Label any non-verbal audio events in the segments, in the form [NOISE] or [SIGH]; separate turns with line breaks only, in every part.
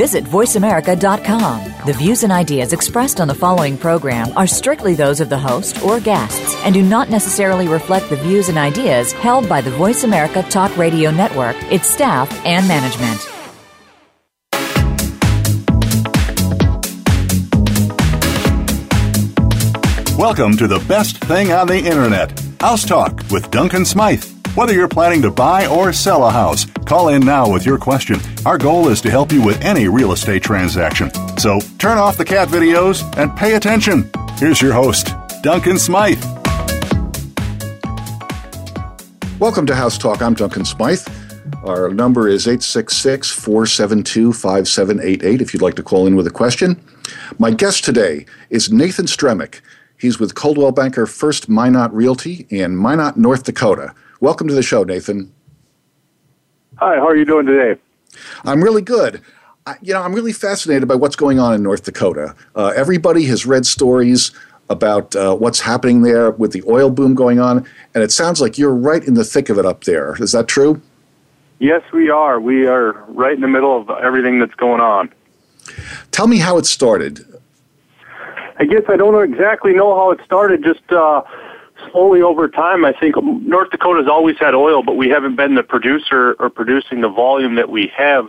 visit VoiceAmerica.com. The views and ideas expressed on the following program are strictly those of the host or guests and do not necessarily reflect the views and ideas held by the Voice America Talk Radio Network, its staff, and management.
Welcome to the best thing on the internet House Talk with Duncan Smythe. Whether you're planning to buy or sell a house, call in now with your question our goal is to help you with any real estate transaction. So turn off the cat videos and pay attention. Here's your host, Duncan Smythe.
Welcome to House Talk. I'm Duncan Smythe. Our number is 866 472 5788 if you'd like to call in with a question. My guest today is Nathan Stremick. He's with Coldwell Banker First Minot Realty in Minot, North Dakota. Welcome to the show, Nathan.
Hi, how are you doing today?
I'm really good. I, you know, I'm really fascinated by what's going on in North Dakota. Uh, everybody has read stories about uh, what's happening there with the oil boom going on, and it sounds like you're right in the thick of it up there. Is that true?
Yes, we are. We are right in the middle of everything that's going on.
Tell me how it started.
I guess I don't exactly know how it started. Just uh, slowly over time, I think North Dakota's always had oil, but we haven't been the producer or producing the volume that we have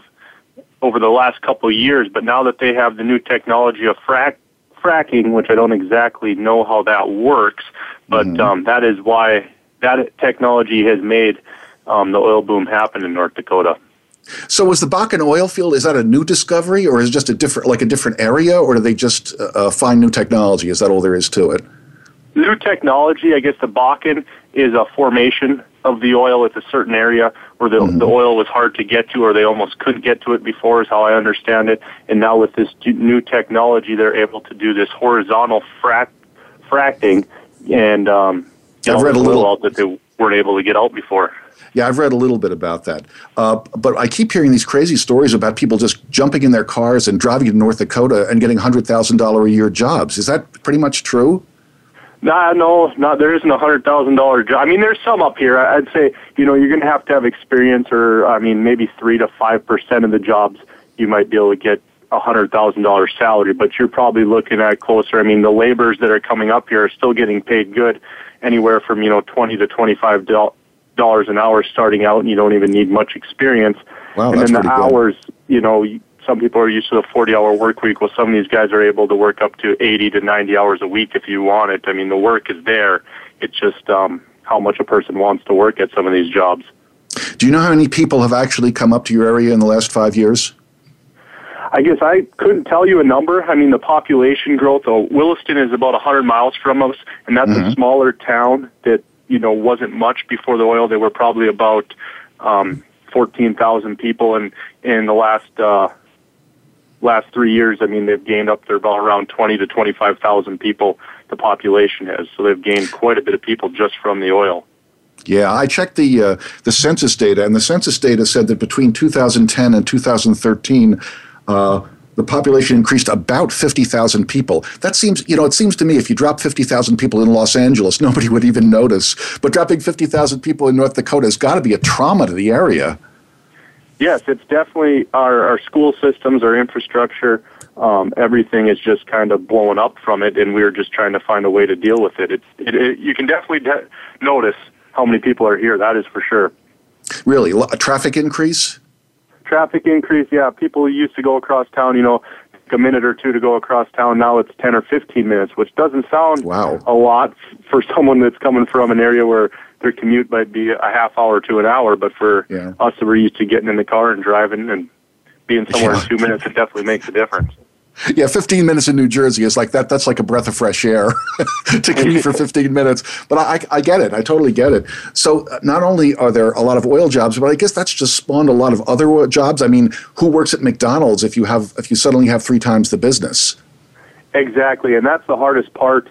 over the last couple of years. But now that they have the new technology of fracking, which I don't exactly know how that works, but mm-hmm. um, that is why that technology has made um, the oil boom happen in North Dakota.
So was the Bakken oil field is that a new discovery or is it just a different like a different area or do they just uh, uh find new technology? Is that all there is to it?
New technology, I guess the Bakken is a formation of the oil. It's a certain area where the, mm-hmm. the oil was hard to get to or they almost couldn't get to it before is how I understand it. And now with this new technology, they're able to do this horizontal frac- fracking and, um, I've read a little out that they weren't able to get out before.
Yeah, I've read a little bit about that. Uh, but I keep hearing these crazy stories about people just jumping in their cars and driving to North Dakota and getting $100,000 a year jobs. Is that pretty much true?
Nah, no, not there isn't a hundred thousand dollar job. I mean, there's some up here. I'd say you know you're going to have to have experience, or I mean, maybe three to five percent of the jobs you might be able to get a hundred thousand dollar salary, but you're probably looking at closer. I mean, the laborers that are coming up here are still getting paid good, anywhere from you know twenty to twenty five dollars an hour starting out, and you don't even need much experience.
Wow,
and then
the
hours, good. you know, some people are used to the 40 hour work week. Well, some of these guys are able to work up to 80 to 90 hours a week if you want it. I mean, the work is there. It's just um, how much a person wants to work at some of these jobs.
Do you know how many people have actually come up to your area in the last five years?
I guess I couldn't tell you a number. I mean, the population growth, though, Williston is about 100 miles from us, and that's mm-hmm. a smaller town that, you know, wasn't much before the oil. They were probably about um, 14,000 people, and in the last uh, last three years, I mean, they've gained up to about around 20 to 25,000 people the population has. So they've gained quite a bit of people just from the oil.
Yeah, I checked the uh, the census data, and the census data said that between 2010 and 2013, uh, the population increased about 50,000 people. That seems, you know, it seems to me if you drop 50,000 people in Los Angeles, nobody would even notice. But dropping 50,000 people in North Dakota has got to be a trauma to the area
yes, it's definitely our, our school systems, our infrastructure, um, everything is just kind of blown up from it, and we are just trying to find a way to deal with it. It's, it, it you can definitely de- notice how many people are here. That is for sure.
Really, a traffic increase.
Traffic increase. Yeah, people used to go across town. You know, a minute or two to go across town. Now it's 10 or 15 minutes, which doesn't sound wow. a lot for someone that's coming from an area where their commute might be a half hour to an hour, but for yeah. us that we're used to getting in the car and driving and being somewhere yeah. in two minutes, it definitely makes a difference. [LAUGHS]
Yeah, 15 minutes in New Jersey is like that. That's like a breath of fresh air [LAUGHS] to commute for [LAUGHS] 15 minutes. But I, I get it. I totally get it. So uh, not only are there a lot of oil jobs, but I guess that's just spawned a lot of other jobs. I mean, who works at McDonald's if you have if you suddenly have three times the business?
Exactly, and that's the hardest part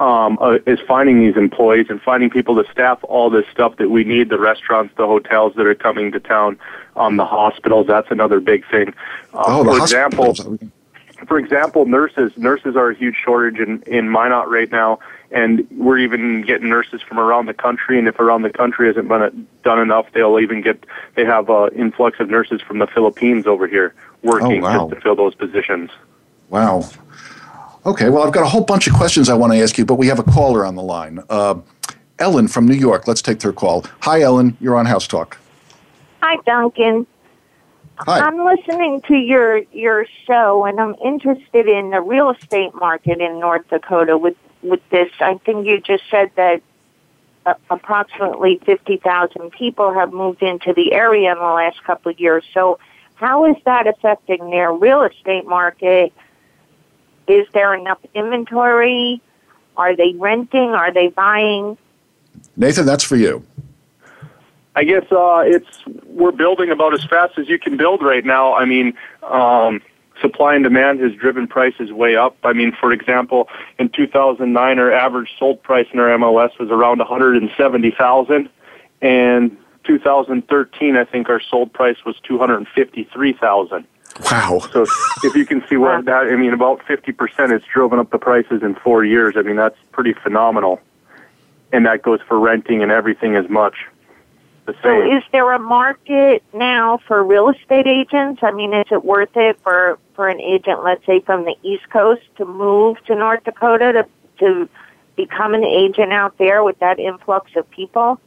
um, uh, is finding these employees and finding people to staff all this stuff that we need the restaurants, the hotels that are coming to town, um, the hospitals. That's another big thing.
Uh, oh, for
example, for example, nurses. Nurses are a huge shortage in, in Minot right now, and we're even getting nurses from around the country. And if around the country isn't done enough, they'll even get they have an influx of nurses from the Philippines over here working oh, wow. just to fill those positions.
Wow. Okay, well, I've got a whole bunch of questions I want to ask you, but we have a caller on the line. Uh, Ellen from New York. Let's take their call. Hi, Ellen. You're on House Talk.
Hi, Duncan.
Hi.
I'm listening to your your show, and I'm interested in the real estate market in North Dakota. With with this, I think you just said that uh, approximately fifty thousand people have moved into the area in the last couple of years. So, how is that affecting their real estate market? Is there enough inventory? Are they renting? Are they buying?
Nathan, that's for you.
I guess uh, it's we're building about as fast as you can build right now. I mean, um, supply and demand has driven prices way up. I mean, for example, in 2009, our average sold price in our MLS was around 170,000, and 2013, I think our sold price was 253,000.
Wow.
So if you can see where that, I mean, about 50% it's driven up the prices in four years. I mean, that's pretty phenomenal. And that goes for renting and everything as much.
So is there a market now for real estate agents? I mean, is it worth it for, for an agent, let's say from the East Coast to move to North Dakota to, to become an agent out there with that influx of people?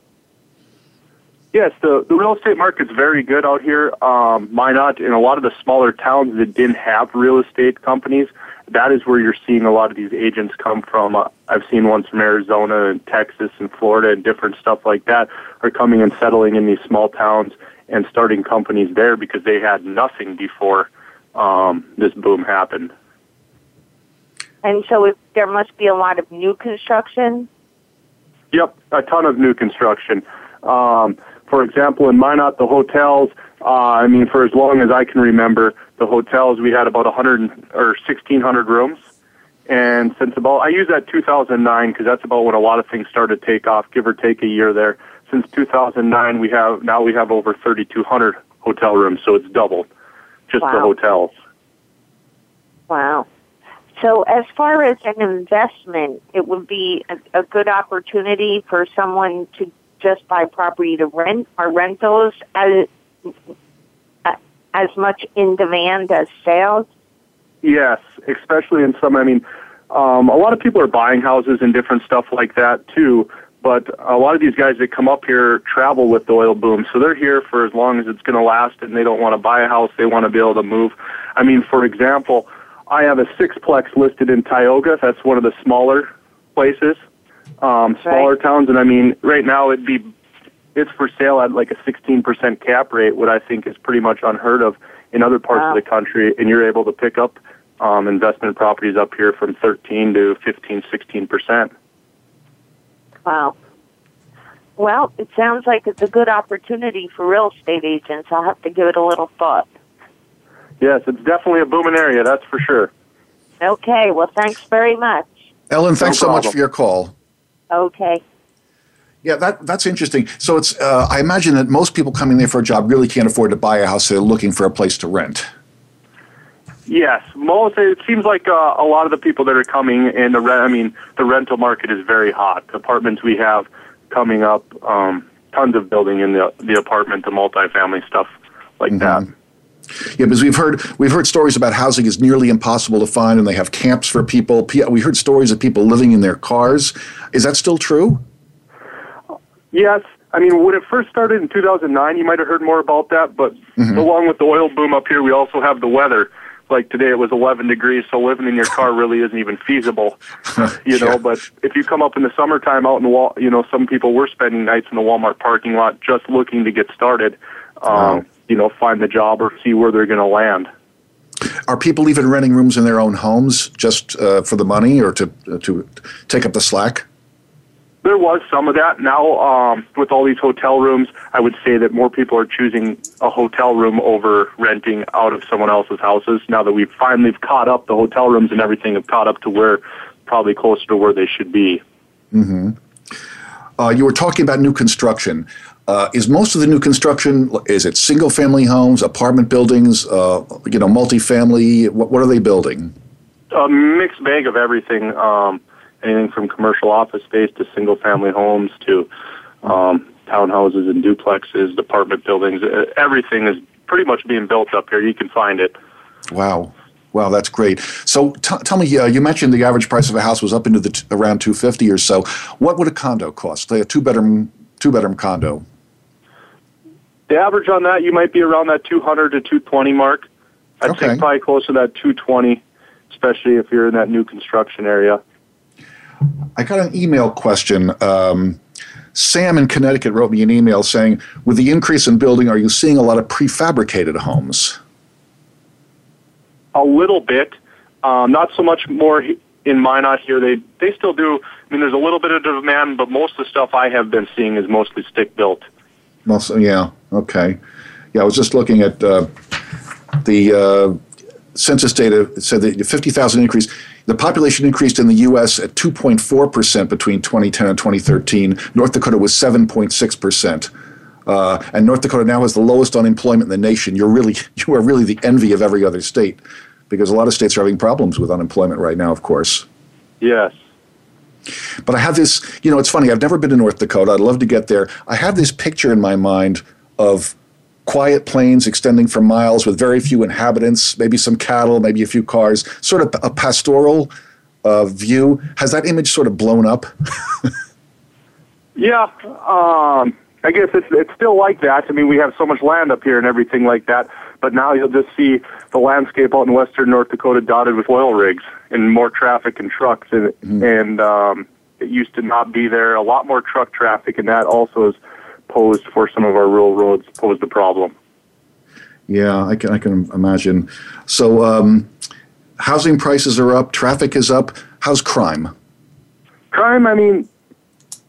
Yes, the, the real estate market's very good out here. Um, Minot in a lot of the smaller towns that didn't have real estate companies, that is where you're seeing a lot of these agents come from. Uh, I've seen ones from Arizona and Texas and Florida and different stuff like that are coming and settling in these small towns and starting companies there because they had nothing before um, this boom happened.
And so it, there must be a lot of new construction? Yep, a
ton of new construction. Um, for example, in Minot, the hotels, uh, I mean, for as long as I can remember, the hotels, we had about 100 or 1,600 rooms. And since about, I use that 2009 because that's about when a lot of things started to take off, give or take a year there. Since 2009, we have, now we have over 3,200 hotel rooms, so it's doubled just wow. the hotels.
Wow. So, as far as an investment, it would be a, a, good opportunity for someone to just buy property to rent. Are rentals as as much in demand as sales?
Yes, especially in some. I mean, um, a lot of people are buying houses and different stuff like that too. But a lot of these guys that come up here travel with the oil boom, so they're here for as long as it's going to last, and they don't want to buy a house. They want to be able to move. I mean, for example, I have a sixplex listed in Tioga. That's one of the smaller places um, smaller right. towns. And I mean, right now it'd be it's for sale at like a 16% cap rate, what I think is pretty much unheard of in other parts wow. of the country. And you're able to pick up um, investment properties up here from 13 to 15, 16%.
Wow. Well, it sounds like it's a good opportunity for real estate agents. I'll have to give it a little thought.
Yes, it's definitely a booming area, that's for sure.
Okay, well, thanks very much.
Ellen, thanks no so much for your call. Okay. Yeah, that, that's interesting. So it's uh, I imagine that most people coming there for a job really can't afford to buy a house. So they're looking for a place to rent.
Yes, most. It seems like uh, a lot of the people that are coming in the rent. I mean, the rental market is very hot. apartments we have coming up, um, tons of building in the the apartment, the multifamily stuff like mm-hmm. that.
Yeah, because we've heard we've heard stories about housing is nearly impossible to find, and they have camps for people. We heard stories of people living in their cars. Is that still true?
Yes. I mean, when it first started in 2009, you might have heard more about that. But mm-hmm. along with the oil boom up here, we also have the weather. Like today, it was 11 degrees, so living in your car [LAUGHS] really isn't even feasible. [LAUGHS] You know, yeah. but if you come up in the summertime out in the wall, you know, some people were spending nights in the Walmart parking lot just looking to get started. Um, wow you know find the job or see where they're going to land.
Are people even renting rooms in their own homes just uh, for the money or to uh, to take up the slack?
There was some of that. Now, um, with all these hotel rooms, I would say that more people are choosing a hotel room over renting out of someone else's houses. Now that we've finally caught up, the hotel rooms and everything have caught up to where probably closer to where they should be.
Mm-hmm. Uh, you were talking about new construction. Uh, is most of the new construction is it single family homes, apartment buildings, uh, you know, multifamily? What, what are they building?
A mixed bag of everything. Um, anything from commercial office space to single family homes to um, townhouses and duplexes, apartment buildings. Uh, everything is pretty much being built up here. You can find it.
Wow. Wow, that's great. So t- tell me, uh, you mentioned the average price of a house was up into the t- around 250 or so. What would a condo cost? A two bedroom two bedroom condo?
The average on that, you might be around that 200 to 220 mark. I'd okay. say probably close to that 220, especially if you're in that new construction area.
I got an email question. Um, Sam in Connecticut wrote me an email saying, "With the increase in building, are you seeing a lot of prefabricated homes?"
A little bit, um, not so much more in Minot here, they they still do. I mean, there's a little bit of demand, but most of the stuff I have been seeing is mostly stick built.
Mostly, yeah. Okay. Yeah, I was just looking at uh, the uh, census data. It said that 50,000 increase. The population increased in the U.S. at 2.4 percent between 2010 and 2013. North Dakota was 7.6 percent. Uh, and North Dakota now has the lowest unemployment in the nation. You're really, [LAUGHS] you are really the envy of every other state because a lot of states are having problems with unemployment right now, of course.
Yes.
But I have this, you know, it's funny. I've never been to North Dakota. I'd love to get there. I have this picture in my mind of quiet plains extending for miles with very few inhabitants, maybe some cattle, maybe a few cars, sort of a pastoral uh, view. Has that image sort of blown up? [LAUGHS]
yeah. Um, I guess it's, it's still like that. I mean, we have so much land up here and everything like that. But now you'll just see the landscape out in western North Dakota dotted with oil rigs and more traffic and trucks, and mm-hmm. and um, it used to not be there. A lot more truck traffic, and that also is posed for some of our rural roads posed a problem.
Yeah, I can I can imagine. So, um, housing prices are up, traffic is up. How's crime?
Crime, I mean,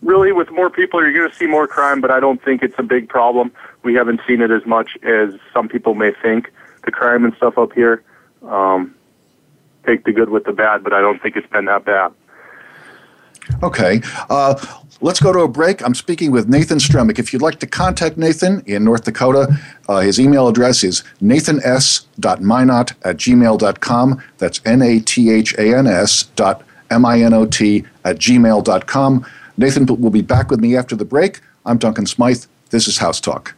really, with more people, you're going to see more crime, but I don't think it's a big problem. We haven't seen it as much as some people may think the crime and stuff up here. Um, take the good with the bad, but I don't think it's been that bad.
Okay. Uh, let's go to a break. I'm speaking with Nathan Stremick. If you'd like to contact Nathan in North Dakota, uh, his email address is nathans.minot at gmail.com. That's N A T H A N S dot M I N O T at gmail.com. Nathan will be back with me after the break. I'm Duncan Smythe. This is House Talk.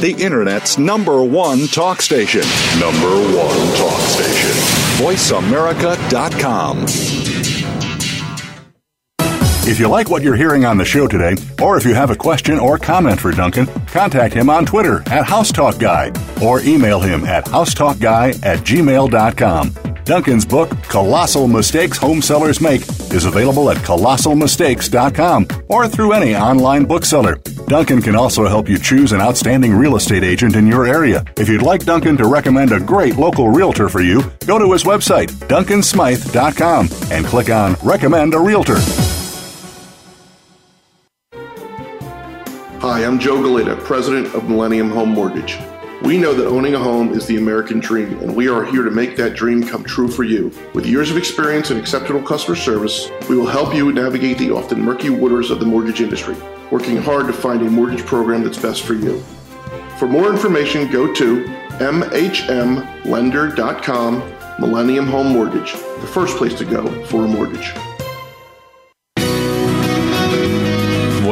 the Internet's number one talk station. Number one talk station. VoiceAmerica.com. If you like what you're hearing on the show today, or if you have a question or comment for Duncan, contact him on Twitter at Housetalk Guy or email him at housetalkguy at gmail.com. Duncan's book, Colossal Mistakes Home Sellers Make, is available at colossalmistakes.com or through any online bookseller. Duncan can also help you choose an outstanding real estate agent in your area. If you'd like Duncan to recommend a great local realtor for you, go to his website, duncansmythe.com, and click on Recommend a Realtor.
Hi, I'm Joe Galita, president of Millennium Home Mortgage. We know that owning a home is the American dream, and we are here to make that dream come true for you. With years of experience and exceptional customer service, we will help you navigate the often murky waters of the mortgage industry, working hard to find a mortgage program that's best for you. For more information, go to mhmlender.com Millennium Home Mortgage, the first place to go for a mortgage.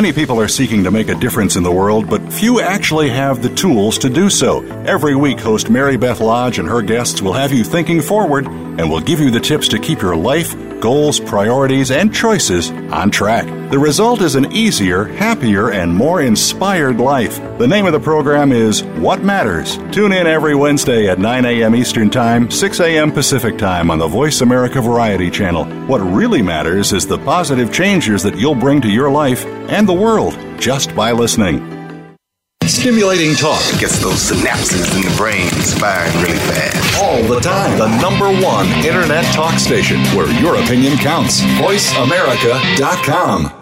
Many people are seeking to make a difference in the world, but few actually have the tools to do so. Every week, host Mary Beth Lodge and her guests will have you thinking forward and will give you the tips to keep your life goals, priorities, and choices on track. The result is an easier, happier, and more inspired life. The name of the program is What Matters. Tune in every Wednesday at 9 a.m. Eastern Time, 6 a.m. Pacific Time on the Voice America Variety Channel. What really matters is the positive changes that you'll bring to your life and the world just by listening.
Stimulating talk gets those synapses in the brain firing really fast
all the time. The number one internet talk station where your opinion counts. VoiceAmerica.com.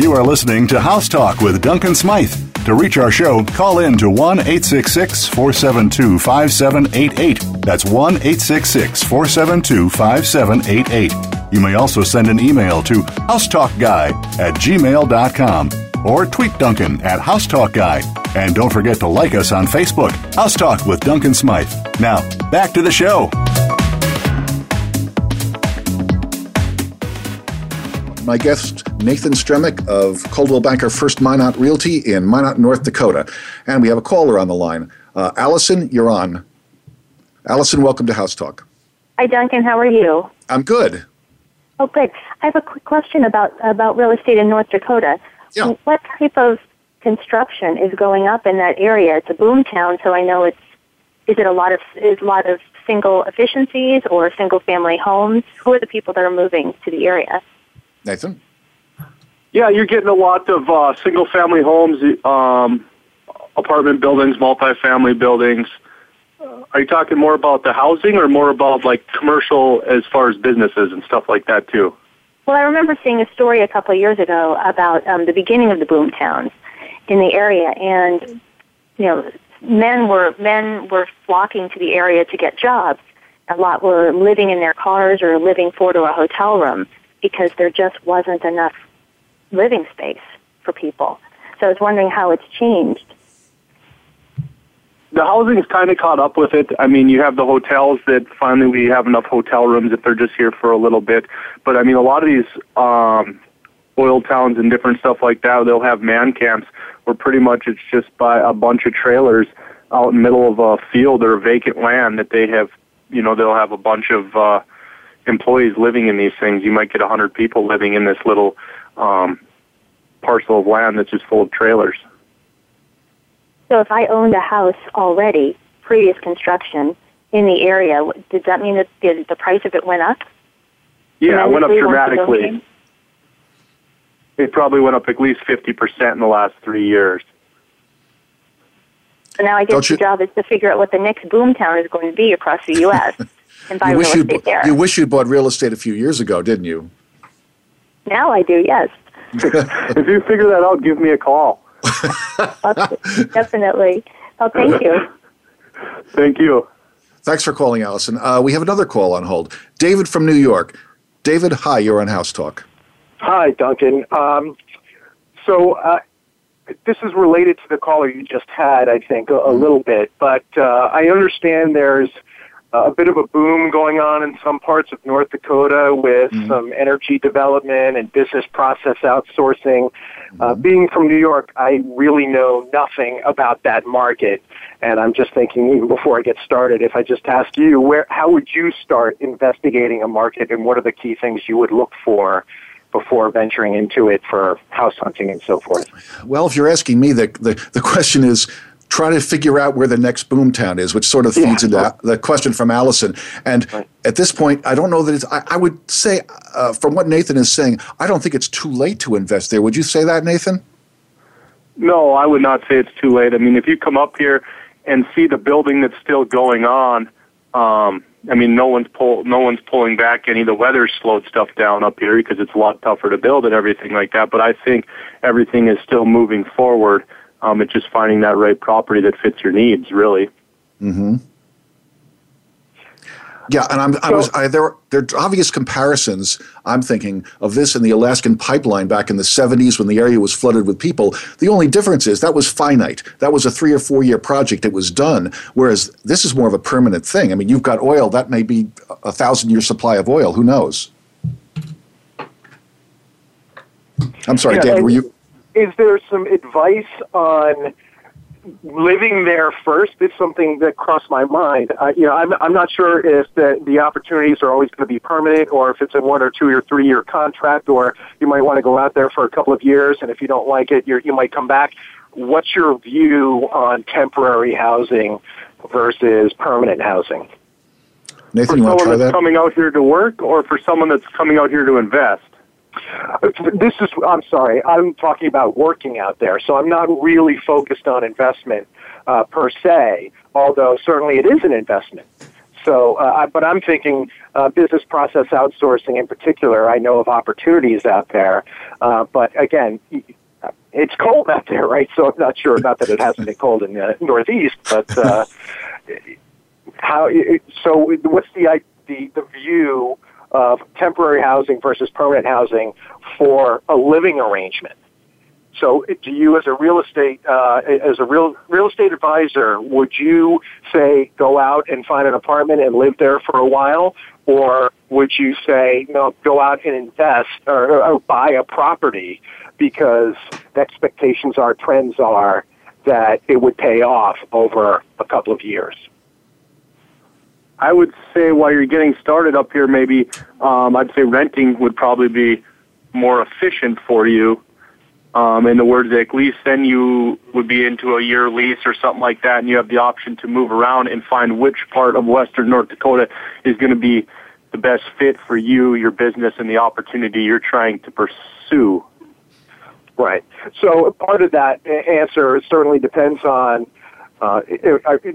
You are listening to House Talk with Duncan Smythe. To reach our show, call in to 1 866 472 5788. That's 1 866 472 5788. You may also send an email to housetalkguy at gmail.com or tweet Duncan at House Talk Guy. And don't forget to like us on Facebook, House Talk with Duncan Smythe. Now, back to the show.
my guest, Nathan Stremick of Coldwell Banker First Minot Realty in Minot, North Dakota. And we have a caller on the line. Uh, Allison, you're on. Allison, welcome to House Talk.
Hi, Duncan. How are you? I'm
good.
Oh, good. I have a quick question about, about real estate in North Dakota
yeah.
what type of construction is going up in that area? It's a boom town, so I know it's. Is it a lot of is a lot of single efficiencies or single family homes? Who are the people that are moving to the area?
Nathan.
Yeah, you're getting a lot of uh, single family homes, um, apartment buildings, multifamily buildings. Uh, are you talking more about the housing or more about like commercial as far as businesses and stuff like that too?
Well, I remember seeing a story a couple of years ago about um, the beginning of the boom towns in the area, and you know, men were men were flocking to the area to get jobs. A lot were living in their cars or living four to a hotel room because there just wasn't enough living space for people. So I was wondering how it's changed
the housing's kind of caught up with it. I mean, you have the hotels that finally we have enough hotel rooms if they're just here for a little bit. But I mean, a lot of these um, oil towns and different stuff like that, they'll have man camps where pretty much it's just by a bunch of trailers out in the middle of a field or a vacant land that they have. You know, they'll have a bunch of uh, employees living in these things. You might get a hundred people living in this little um, parcel of land that's just full of trailers.
So if I owned a house already, previous construction, in the area, did that mean that the, the price of it went up?
Yeah, it went up dramatically. It probably went up at least 50%
in the last three years. So now I guess you, the job is to figure out what the next boomtown is going to be across the U.S. [LAUGHS] and buy you wish
real
estate there.
You wish you'd bought real estate a few years ago, didn't you?
Now I do, yes.
[LAUGHS] if you figure that out, give me a call.
Definitely. Oh, thank you.
Thank you.
Thanks for calling, Allison. Uh, we have another call on hold. David from New York. David, hi, you're on House Talk.
Hi, Duncan. Um, so uh, this is related to the caller you just had, I think, a, a little bit, but uh, I understand there's a bit of a boom going on in some parts of North Dakota with mm-hmm. some energy development and business process outsourcing. Uh, mm-hmm. Uh, being from New York, I really know nothing about that market, and I'm just thinking even before I get started, if I just ask you, where how would you start investigating a market, and what are the key things you would look for? before venturing into it for house hunting and so forth?
Well, if you're asking me, the, the, the question is try to figure out where the next boomtown is, which sort of feeds yeah. into the question from Allison. And right. at this point, I don't know that it's, I, I would say, uh, from what Nathan is saying, I don't think it's too late to invest there. Would you say that, Nathan?
No, I would not say it's too late. I mean, if you come up here and see the building that's still going on, um, I mean, no one's pull, no one's pulling back any. The weather's slowed stuff down up here because it's a lot tougher to build and everything like that. But I think everything is still moving forward. Um, it's just finding that right property that fits your needs, really. Mm-hmm. Yeah, and I'm,
I was I, there. There are obvious comparisons. I'm thinking of this in the Alaskan pipeline back in the 70s when the area was flooded with people. The only difference is that was finite. That was a three or four year project. It was done. Whereas this is more of a permanent thing. I mean, you've got oil. That may be a thousand year supply of oil. Who knows? I'm sorry, yeah, Were you?
is there some advice on living there first? It's something that crossed my mind. Uh, you know, I'm I'm not sure if the the opportunities are always going to be permanent, or if it's a one or two or three year contract, or you might want to go out there for a couple of years, and if you don't like it, you you might come back. What's your view on temporary housing versus permanent housing?
Nathan,
for someone
that's
coming out here to work, or for someone that's coming out here to invest? This is, I'm sorry, I'm talking about working out there, so I'm not really focused on investment uh, per se, although certainly it is an investment. So, uh, but I'm thinking uh, business process outsourcing in particular. I know of opportunities out there, uh, but again, it's cold out there, right? So I'm not sure. Not that it hasn't been cold in the Northeast, but uh, [LAUGHS] how? So, what's the the the view of temporary housing versus permanent housing for a living arrangement. So, do you, as a real estate uh, as a real real estate advisor, would you say go out and find an apartment and live there for a while, or would you say no, go out and invest or, or buy a property because expectations are, trends are that it would pay off over a couple of years?
I would say while you're getting started up here, maybe um, I'd say renting would probably be more efficient for you. Um, in the words, at least then you would be into a year lease or something like that, and you have the option to move around and find which part of Western North Dakota is going to be the best fit for you, your business, and the opportunity you're trying to pursue.
Right. So part of that answer certainly depends on uh,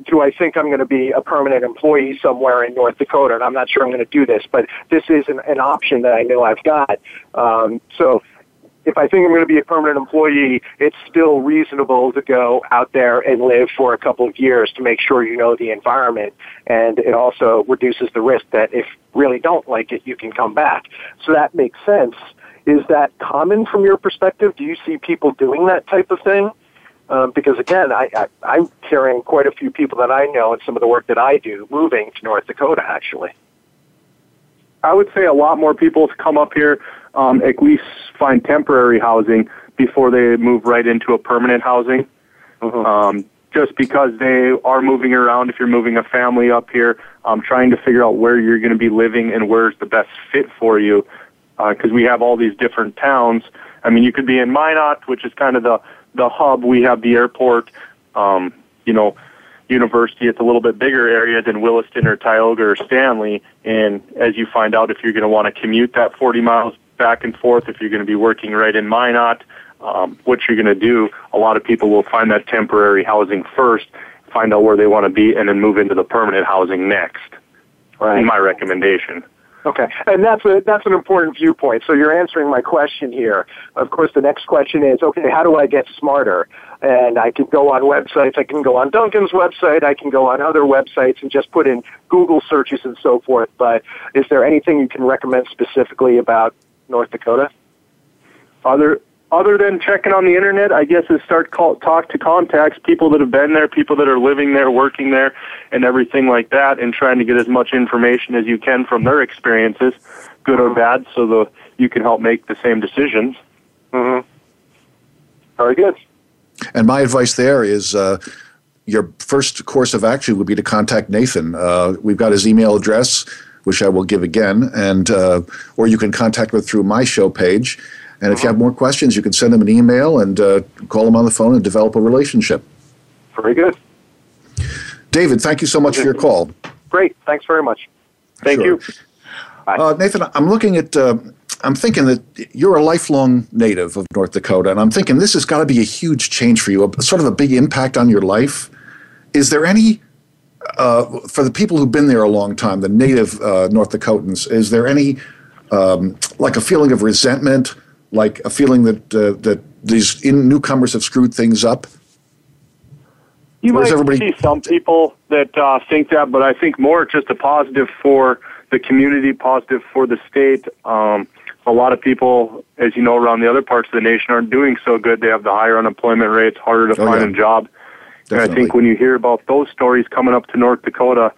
do I think I'm going to be a permanent employee somewhere in North Dakota? And I'm not sure I'm going to do this, but this is an, an option that I know I've got. Um, so if I think I'm going to be a permanent employee, it's still reasonable to go out there and live for a couple of years to make sure you know the environment. And it also reduces the risk that if you really don't like it, you can come back. So that makes sense. Is that common from your perspective? Do you see people doing that type of thing? Um, because again, I, I, I'm carrying quite a few people that I know and some of the work that I do moving to North Dakota, actually.
I would say a lot more people have come up here, um, at least find temporary housing before they move right into a permanent housing. Mm-hmm. Um, just because they are moving around, if you're moving a family up here, um, trying to figure out where you're going to be living and where's the best fit for you, because uh, we have all these different towns. I mean, you could be in Minot, which is kind of the the hub, we have the airport. Um, you know, university, it's a little bit bigger area than Williston or Tioga or Stanley. And as you find out, if you're going to want to commute that 40 miles back and forth, if you're going to be working right in Minot, um, what you're going to do, a lot of people will find that temporary housing first, find out where they want to be, and then move into the permanent housing next.
Right.
my recommendation.
Okay, and that's a, that's an important viewpoint. So you're answering my question here. Of course, the next question is, okay, how do I get smarter? And I can go on websites. I can go on Duncan's website. I can go on other websites and just put in Google searches and so forth. But is there anything you can recommend specifically about North Dakota?
Other other than checking on the internet, I guess is start call, talk to contacts, people that have been there, people that are living there, working there, and everything like that, and trying to get as much information as you can from their experiences, good or bad, so the you can help make the same decisions.
Mm-hmm.
Very good.
And my advice there is. Uh, your first course of action would be to contact Nathan. Uh, we've got his email address, which I will give again, and uh, or you can contact him through my show page and if you have more questions, you can send them an email and uh, call them on the phone and develop a relationship.
Very good.
David, thank you so much for your call.
Great. Thanks very much. Thank sure.
you. Uh, Nathan, I'm looking at, uh, I'm thinking that you're a lifelong native of North Dakota, and I'm thinking this has got to be a huge change for you, a, sort of a big impact on your life. Is there any, uh, for the people who've been there a long time, the native uh, North Dakotans, is there any, um, like a feeling of resentment? like a feeling that uh, that these in- newcomers have screwed things up?
You might everybody- see some people that uh, think that, but I think more just a positive for the community, positive for the state. Um, a lot of people, as you know, around the other parts of the nation aren't doing so good. They have the higher unemployment rates, harder to oh, find yeah. a job.
Definitely.
And I think when you hear about those stories coming up to North Dakota,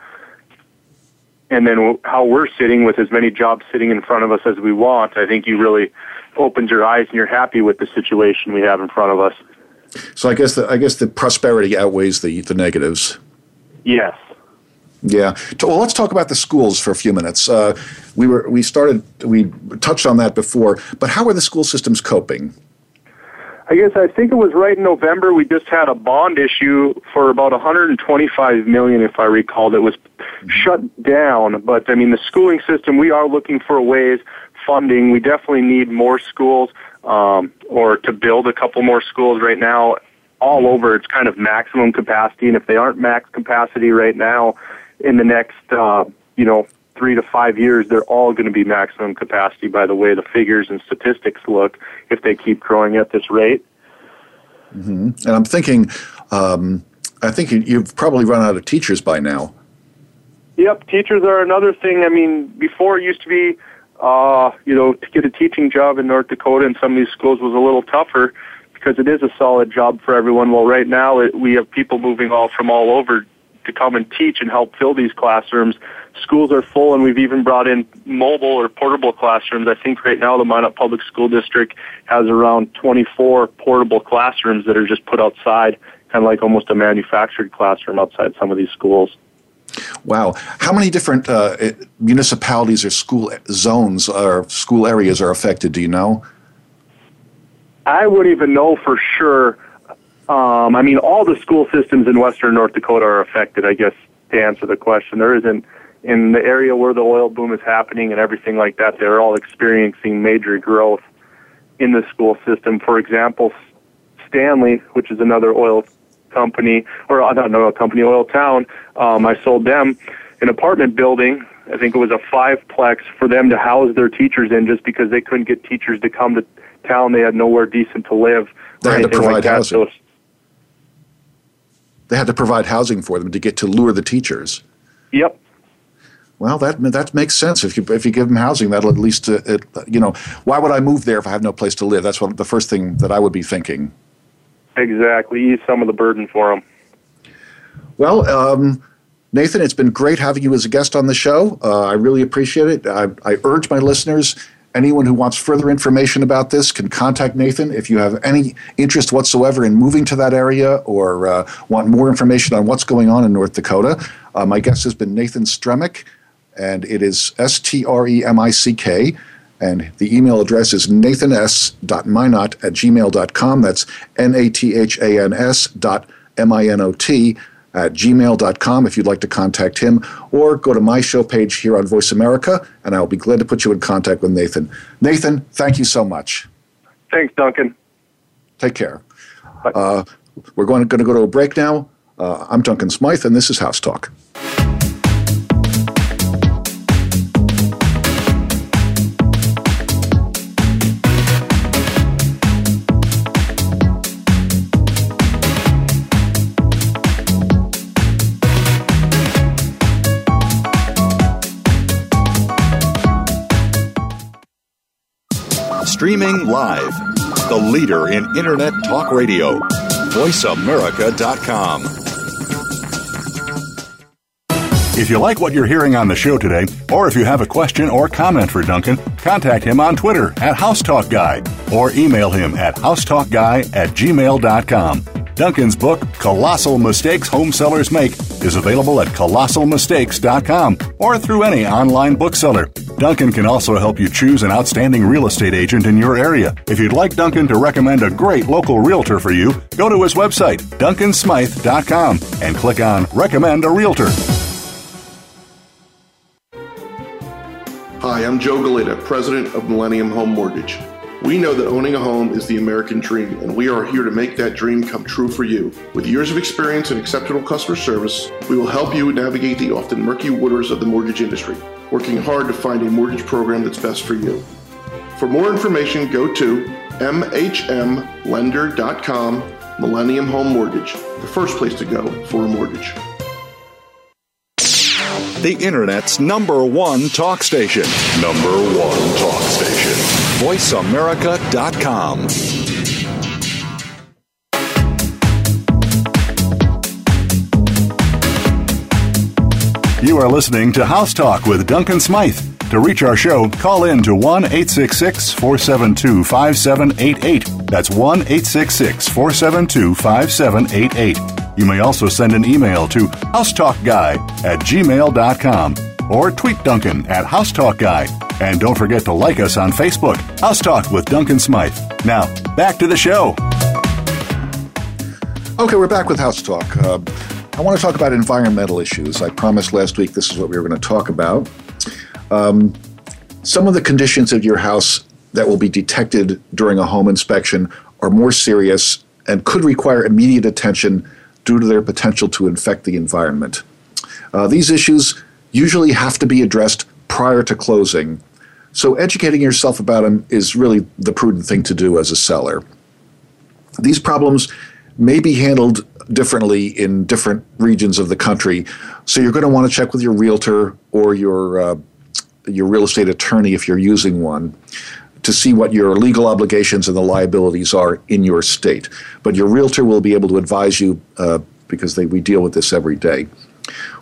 and then how we're sitting with as many jobs sitting in front of us as we want, I think you really opens your eyes and you're happy with the situation we have in front of us.
So I guess the, I guess the prosperity outweighs the the negatives.
Yes.
Yeah. Well, let's talk about the schools for a few minutes. Uh, we were we started we touched on that before, but how are the school systems coping?
I guess I think it was right in November. We just had a bond issue for about 125 million, if I recall. That was shut down. But I mean, the schooling system. We are looking for ways funding. We definitely need more schools, um, or to build a couple more schools right now. All over, it's kind of maximum capacity, and if they aren't max capacity right now, in the next, uh, you know, three to five years, they're all going to be maximum capacity by the way the figures and statistics look if they keep growing at this rate.
Mm-hmm. And I'm thinking, um, I think you've probably run out of teachers by now.
Yep, teachers are another thing. I mean, before it used to be, uh, you know, to get a teaching job in North Dakota in some of these schools was a little tougher because it is a solid job for everyone. Well, right now it, we have people moving all from all over to come and teach and help fill these classrooms. Schools are full, and we've even brought in mobile or portable classrooms. I think right now the Minot Public School District has around 24 portable classrooms that are just put outside, kind of like almost a manufactured classroom outside some of these schools.
Wow. How many different uh, eh, municipalities or school eh, zones or school areas are affected? Do you know?
I wouldn't even know for sure. Um, I mean, all the school systems in western North Dakota are affected, I guess, to answer the question. There isn't, in the area where the oil boom is happening and everything like that, they're all experiencing major growth in the school system. For example, Stanley, which is another oil company, or uh, not know oil company, oil town, um, I sold them an apartment building. I think it was a fiveplex for them to house their teachers in just because they couldn't get teachers to come to town. They had nowhere decent to live.
They had to provide like housing. So they had to provide housing for them to get to lure the teachers.
Yep.
Well, that that makes sense. If you if you give them housing, that'll at least uh, it, you know why would I move there if I have no place to live? That's what the first thing that I would be thinking.
Exactly, ease some of the burden for them.
Well, um, Nathan, it's been great having you as a guest on the show. Uh, I really appreciate it. I, I urge my listeners Anyone who wants further information about this can contact Nathan. If you have any interest whatsoever in moving to that area or uh, want more information on what's going on in North Dakota, uh, my guest has been Nathan Stremick, and it is S T R E M I C K. And the email address is nathans.minot at gmail.com. That's N A T H A N S dot M I N O T at gmail.com if you'd like to contact him, or go to my show page here on Voice America, and I'll be glad to put you in contact with Nathan. Nathan, thank you so much.
Thanks, Duncan.
Take care. Uh, we're going to, going to, go to a break now. Uh, I'm Duncan Smythe, and this is House Talk.
Streaming live. The leader in Internet talk radio. VoiceAmerica.com. If you like what you're hearing on the show today, or if you have a question or comment for Duncan, contact him on Twitter at HouseTalkGuy or email him at housetalkguy at gmail.com. Duncan's book, Colossal Mistakes Home Sellers Make, is available at colossalmistakes.com or through any online bookseller. Duncan can also help you choose an outstanding real estate agent in your area. If you'd like Duncan to recommend a great local realtor for you, go to his website, duncansmythe.com, and click on Recommend a Realtor.
Hi, I'm Joe Galita, president of Millennium Home Mortgage. We know that owning a home is the American dream, and we are here to make that dream come true for you. With years of experience and exceptional customer service, we will help you navigate the often murky waters of the mortgage industry, working hard to find a mortgage program that's best for you. For more information, go to mhmlender.com Millennium Home Mortgage, the first place to go for a mortgage.
The Internet's number one talk station. Number one talk station. VoiceAmerica.com. You are listening to House Talk with Duncan Smythe. To reach our show, call in to 1 866 472 5788. That's 1 866 472 5788. You may also send an email to housetalkguy at gmail.com or tweet Duncan at House Talk Guy. And don't forget to like us on Facebook, House Talk with Duncan Smythe. Now, back to the show.
Okay, we're back with House Talk. Uh, I want to talk about environmental issues. I promised last week this is what we were going to talk about. Um, some of the conditions of your house that will be detected during a home inspection are more serious and could require immediate attention due to their potential to infect the environment. Uh, these issues usually have to be addressed prior to closing. So educating yourself about them is really the prudent thing to do as a seller. These problems may be handled differently in different regions of the country, so you're going to want to check with your realtor or your uh, your real estate attorney if you're using one to see what your legal obligations and the liabilities are in your state. But your realtor will be able to advise you uh, because they, we deal with this every day.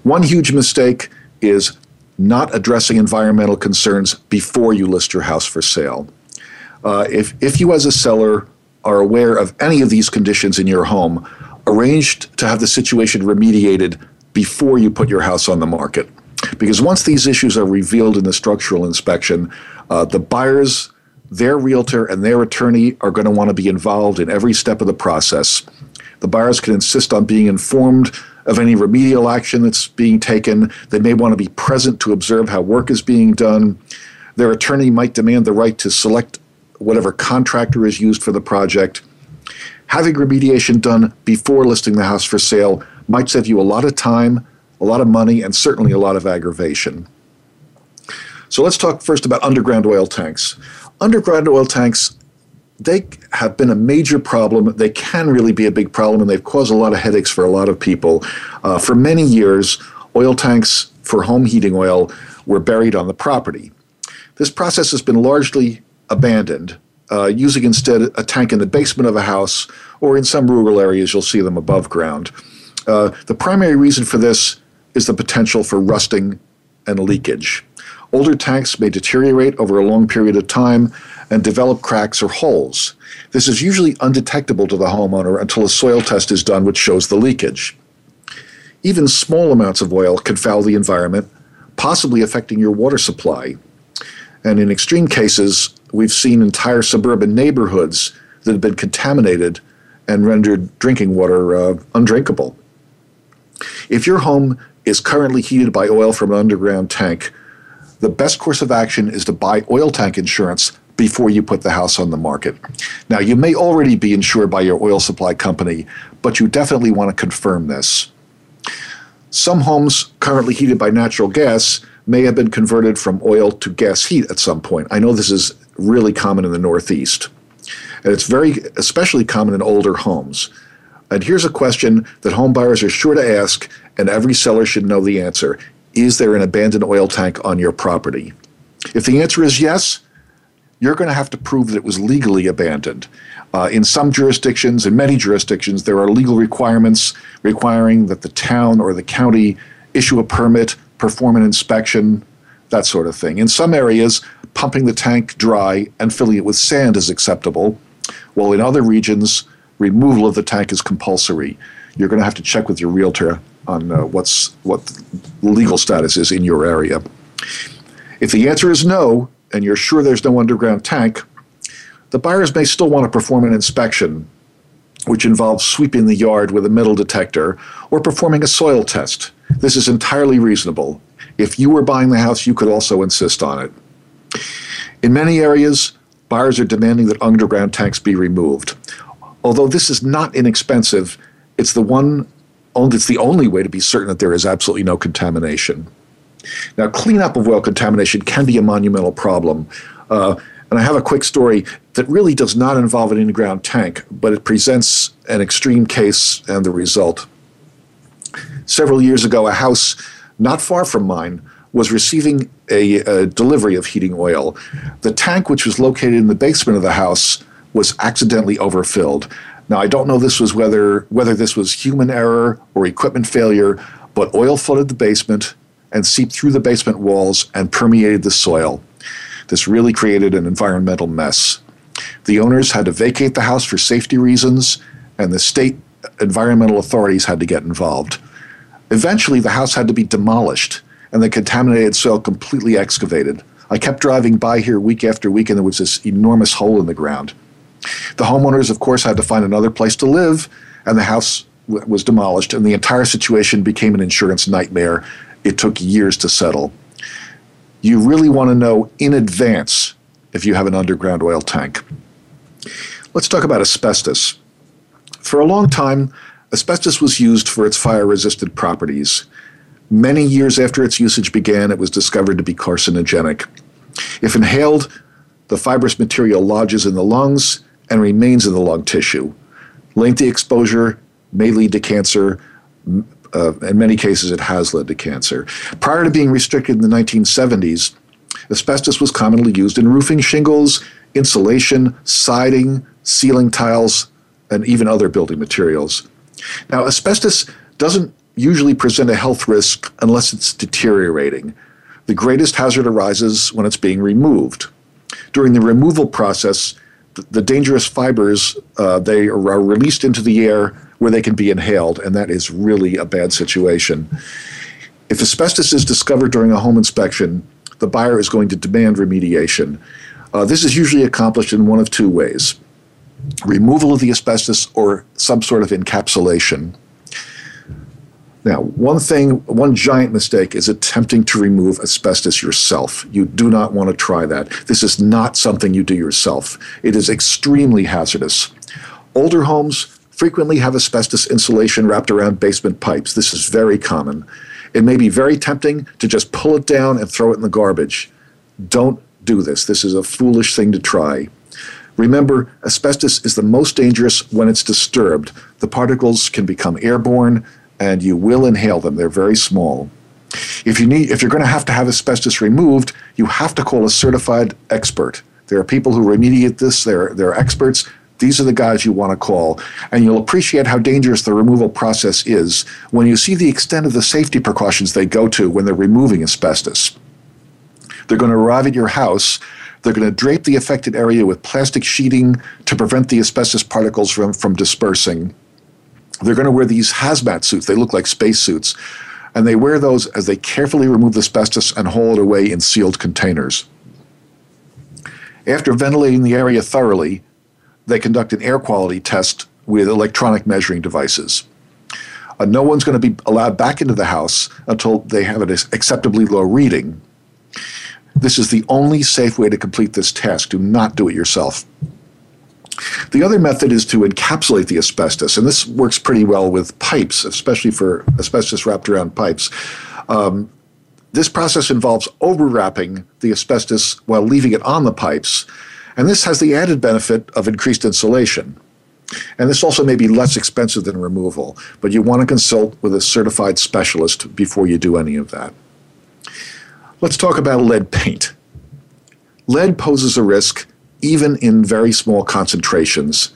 One huge mistake is not addressing environmental concerns before you list your house for sale. Uh, if, if you, as a seller, are aware of any of these conditions in your home, arrange to have the situation remediated before you put your house on the market. Because once these issues are revealed in the structural inspection, uh, the buyers, their realtor, and their attorney are going to want to be involved in every step of the process. The buyers can insist on being informed of any remedial action that's being taken. They may want to be present to observe how work is being done. Their attorney might demand the right to select whatever contractor is used for the project. Having remediation done before listing the house for sale might save you a lot of time, a lot of money, and certainly a lot of aggravation. So let's talk first about underground oil tanks. Underground oil tanks they have been a major problem. They can really be a big problem, and they've caused a lot of headaches for a lot of people. Uh, for many years, oil tanks for home heating oil were buried on the property. This process has been largely abandoned, uh, using instead a tank in the basement of a house, or in some rural areas, you'll see them above ground. Uh, the primary reason for this is the potential for rusting and leakage. Older tanks may deteriorate over a long period of time and develop cracks or holes. This is usually undetectable to the homeowner until a soil test is done, which shows the leakage. Even small amounts of oil can foul the environment, possibly affecting your water supply. And in extreme cases, we've seen entire suburban neighborhoods that have been contaminated and rendered drinking water uh, undrinkable. If your home is currently heated by oil from an underground tank, the best course of action is to buy oil tank insurance before you put the house on the market. Now, you may already be insured by your oil supply company, but you definitely want to confirm this. Some homes currently heated by natural gas may have been converted from oil to gas heat at some point. I know this is really common in the Northeast, and it's very especially common in older homes. And here's a question that homebuyers are sure to ask, and every seller should know the answer. Is there an abandoned oil tank on your property? If the answer is yes, you're going to have to prove that it was legally abandoned. Uh, in some jurisdictions, in many jurisdictions, there are legal requirements requiring that the town or the county issue a permit, perform an inspection, that sort of thing. In some areas, pumping the tank dry and filling it with sand is acceptable, while in other regions, removal of the tank is compulsory. You're going to have to check with your realtor on uh, what's what legal status is in your area. If the answer is no, and you're sure there's no underground tank, the buyers may still want to perform an inspection, which involves sweeping the yard with a metal detector or performing a soil test. This is entirely reasonable. If you were buying the house, you could also insist on it. In many areas, buyers are demanding that underground tanks be removed. Although this is not inexpensive, it's the one it's the only way to be certain that there is absolutely no contamination. Now, cleanup of well contamination can be a monumental problem. Uh, and I have a quick story that really does not involve an in ground tank, but it presents an extreme case and the result. Several years ago, a house not far from mine was receiving a, a delivery of heating oil. The tank, which was located in the basement of the house, was accidentally overfilled. Now, I don't know this was whether whether this was human error or equipment failure, but oil flooded the basement and seeped through the basement walls and permeated the soil. This really created an environmental mess. The owners had to vacate the house for safety reasons, and the state environmental authorities had to get involved. Eventually, the house had to be demolished and the contaminated soil completely excavated. I kept driving by here week after week, and there was this enormous hole in the ground. The homeowners, of course, had to find another place to live, and the house w- was demolished, and the entire situation became an insurance nightmare. It took years to settle. You really want to know in advance if you have an underground oil tank. Let's talk about asbestos. For a long time, asbestos was used for its fire resistant properties. Many years after its usage began, it was discovered to be carcinogenic. If inhaled, the fibrous material lodges in the lungs and remains in the lung tissue. Lengthy exposure may lead to cancer. Uh, in many cases, it has led to cancer. Prior to being restricted in the 1970s, asbestos was commonly used in roofing shingles, insulation, siding, ceiling tiles, and even other building materials. Now, asbestos doesn't usually present a health risk unless it's deteriorating. The greatest hazard arises when it's being removed. During the removal process, the dangerous fibers uh, they are released into the air where they can be inhaled, and that is really a bad situation. If asbestos is discovered during a home inspection, the buyer is going to demand remediation. Uh, this is usually accomplished in one of two ways removal of the asbestos or some sort of encapsulation. Now, one thing, one giant mistake is attempting to remove asbestos yourself. You do not want to try that. This is not something you do yourself. It is extremely hazardous. Older homes frequently have asbestos insulation wrapped around basement pipes. This is very common. It may be very tempting to just pull it down and throw it in the garbage. Don't do this. This is a foolish thing to try. Remember, asbestos is the most dangerous when it's disturbed. The particles can become airborne and you will inhale them. They're very small. If you need, if you're going to have to have asbestos removed, you have to call a certified expert. There are people who remediate this. They're they're experts. These are the guys you want to call, and you'll appreciate how dangerous the removal process is when you see the extent of the safety precautions they go to when they're removing asbestos. They're going to arrive at your house. They're going to drape the affected area with plastic sheeting to prevent the asbestos particles from, from dispersing they're going to wear these hazmat suits. They look like spacesuits. And they wear those as they carefully remove the asbestos and haul it away in sealed containers. After ventilating the area thoroughly, they conduct an air quality test with electronic measuring devices. Uh, no one's going to be allowed back into the house until they have an acceptably low reading. This is the only safe way to complete this task. Do not do it yourself. The other method is to encapsulate the asbestos, and this works pretty well with pipes, especially for asbestos wrapped around pipes. Um, this process involves overwrapping the asbestos while leaving it on the pipes, and this has the added benefit of increased insulation. And this also may be less expensive than removal, but you want to consult with a certified specialist before you do any of that. Let's talk about lead paint. Lead poses a risk even in very small concentrations.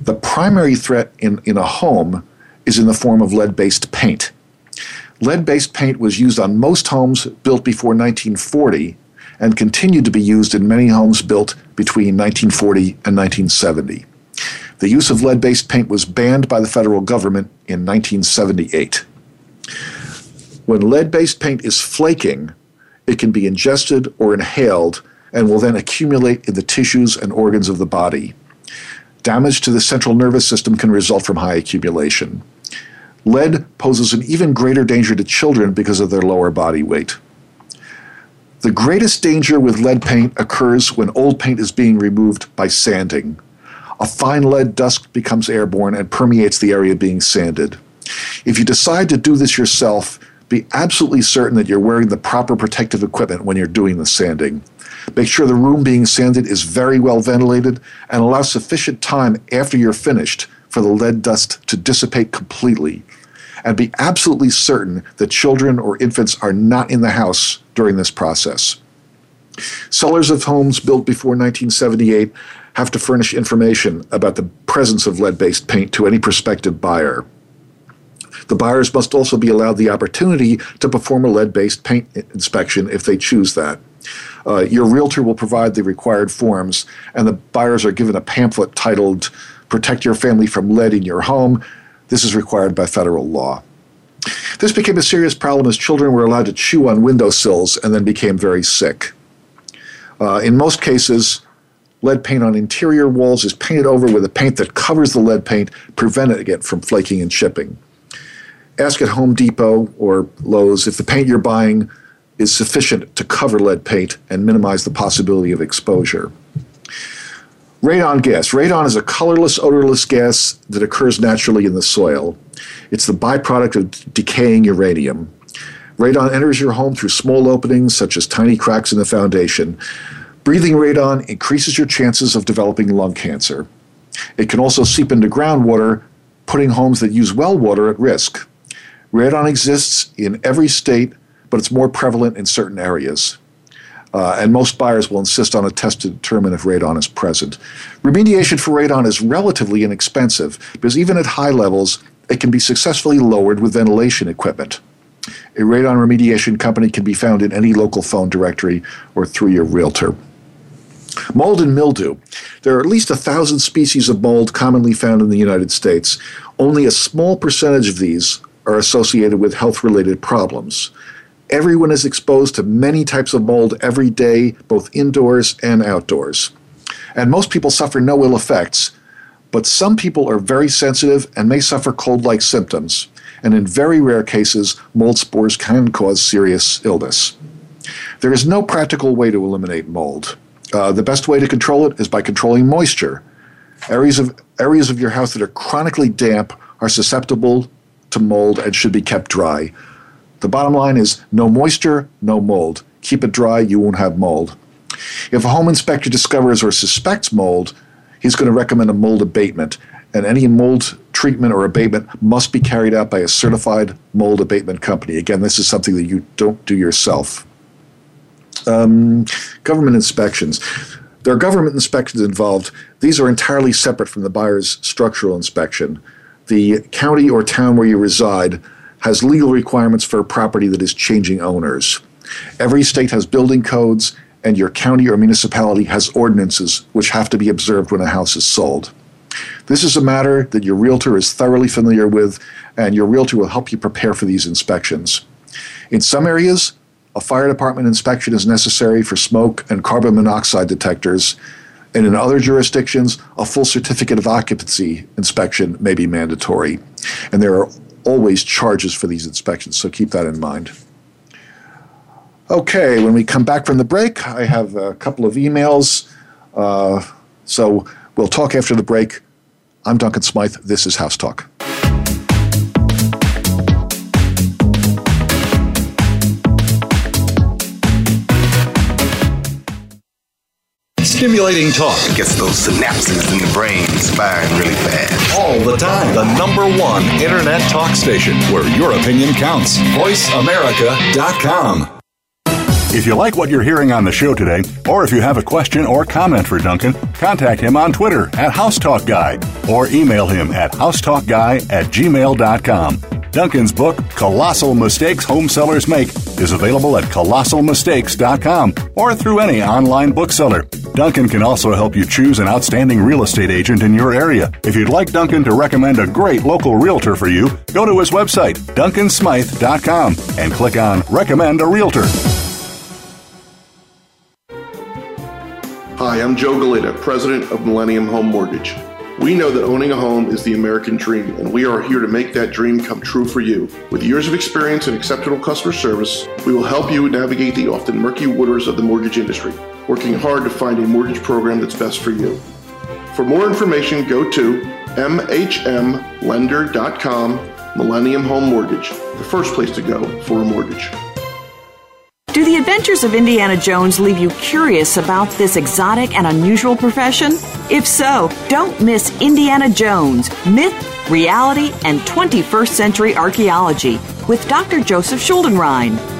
The primary threat in, in a home is in the form of lead based paint. Lead based paint was used on most homes built before 1940 and continued to be used in many homes built between 1940 and 1970. The use of lead based paint was banned by the federal government in 1978. When lead based paint is flaking, it can be ingested or inhaled and will then accumulate in the tissues and organs of the body. Damage to the central nervous system can result from high accumulation. Lead poses an even greater danger to children because of their lower body weight. The greatest danger with lead paint occurs when old paint is being removed by sanding. A fine lead dust becomes airborne and permeates the area being sanded. If you decide to do this yourself, be absolutely certain that you're wearing the proper protective equipment when you're doing the sanding. Make sure the room being sanded is very well ventilated and allow sufficient time after you're finished for the lead dust to dissipate completely. And be absolutely certain that children or infants are not in the house during this process. Sellers of homes built before 1978 have to furnish information about the presence of lead based paint to any prospective buyer. The buyers must also be allowed the opportunity to perform a lead based paint inspection if they choose that. Uh, your realtor will provide the required forms, and the buyers are given a pamphlet titled Protect Your Family from Lead in Your Home. This is required by federal law. This became a serious problem as children were allowed to chew on windowsills and then became very sick. Uh, in most cases, lead paint on interior walls is painted over with a paint that covers the lead paint, preventing it from flaking and chipping. Ask at Home Depot or Lowe's if the paint you're buying is sufficient to cover lead paint and minimize the possibility of exposure. Radon gas. Radon is a colorless, odorless gas that occurs naturally in the soil. It's the byproduct of decaying uranium. Radon enters your home through small openings, such as tiny cracks in the foundation. Breathing radon increases your chances of developing lung cancer. It can also seep into groundwater, putting homes that use well water at risk. Radon exists in every state but it's more prevalent in certain areas. Uh, and most buyers will insist on a test to determine if radon is present. Remediation for radon is relatively inexpensive because even at high levels, it can be successfully lowered with ventilation equipment. A radon remediation company can be found in any local phone directory or through your realtor. Mold and mildew. There are at least a thousand species of mold commonly found in the United States. Only a small percentage of these are associated with health related problems. Everyone is exposed to many types of mold every day, both indoors and outdoors. And most people suffer no ill effects, but some people are very sensitive and may suffer cold like symptoms. And in very rare cases, mold spores can cause serious illness. There is no practical way to eliminate mold. Uh, the best way to control it is by controlling moisture. Areas of, areas of your house that are chronically damp are susceptible to mold and should be kept dry. The bottom line is no moisture, no mold. Keep it dry, you won't have mold. If a home inspector discovers or suspects mold, he's going to recommend a mold abatement, and any mold treatment or abatement must be carried out by a certified mold abatement company. Again, this is something that you don't do yourself. Um, government inspections. There are government inspections involved. These are entirely separate from the buyer's structural inspection. The county or town where you reside has legal requirements for a property that is changing owners. Every state has building codes, and your county or municipality has ordinances which have to be observed when a house is sold. This is a matter that your realtor is thoroughly familiar with, and your realtor will help you prepare for these inspections. In some areas, a fire department inspection is necessary for smoke and carbon monoxide detectors, and in other jurisdictions, a full certificate of occupancy inspection may be mandatory. And there are always charges for these inspections, so keep that in mind. Okay, when we come back from the break, I have a couple of emails. Uh, so we'll talk after the break. I'm Duncan Smythe. This is House Talk.
Stimulating talk it gets those synapses in the brain firing really fast. All the time. The number one internet talk station where your opinion counts. VoiceAmerica.com. If you like what you're hearing on the show today, or if you have a question or comment for Duncan, contact him on Twitter at HouseTalkGuy or email him at housetalkguy at gmail.com. Duncan's book, Colossal Mistakes Home Sellers Make, is available at colossalmistakes.com or through any online bookseller. Duncan can also help you choose an outstanding real estate agent in your area. If you'd like Duncan to recommend a great local realtor for you, go to his website, duncansmythe.com, and click on Recommend a Realtor.
Hi, I'm Joe Galita, president of Millennium Home Mortgage. We know that owning a home is the American dream, and we are here to make that dream come true for you. With years of experience and exceptional customer service, we will help you navigate the often murky waters of the mortgage industry working hard to find a mortgage program that's best for you. For more information, go to mhmlender.com Millennium Home Mortgage, the first place to go for a mortgage.
Do the adventures of Indiana Jones leave you curious about this exotic and unusual profession? If so, don't miss Indiana Jones Myth, Reality, and 21st Century Archaeology with Dr. Joseph Schuldenrein.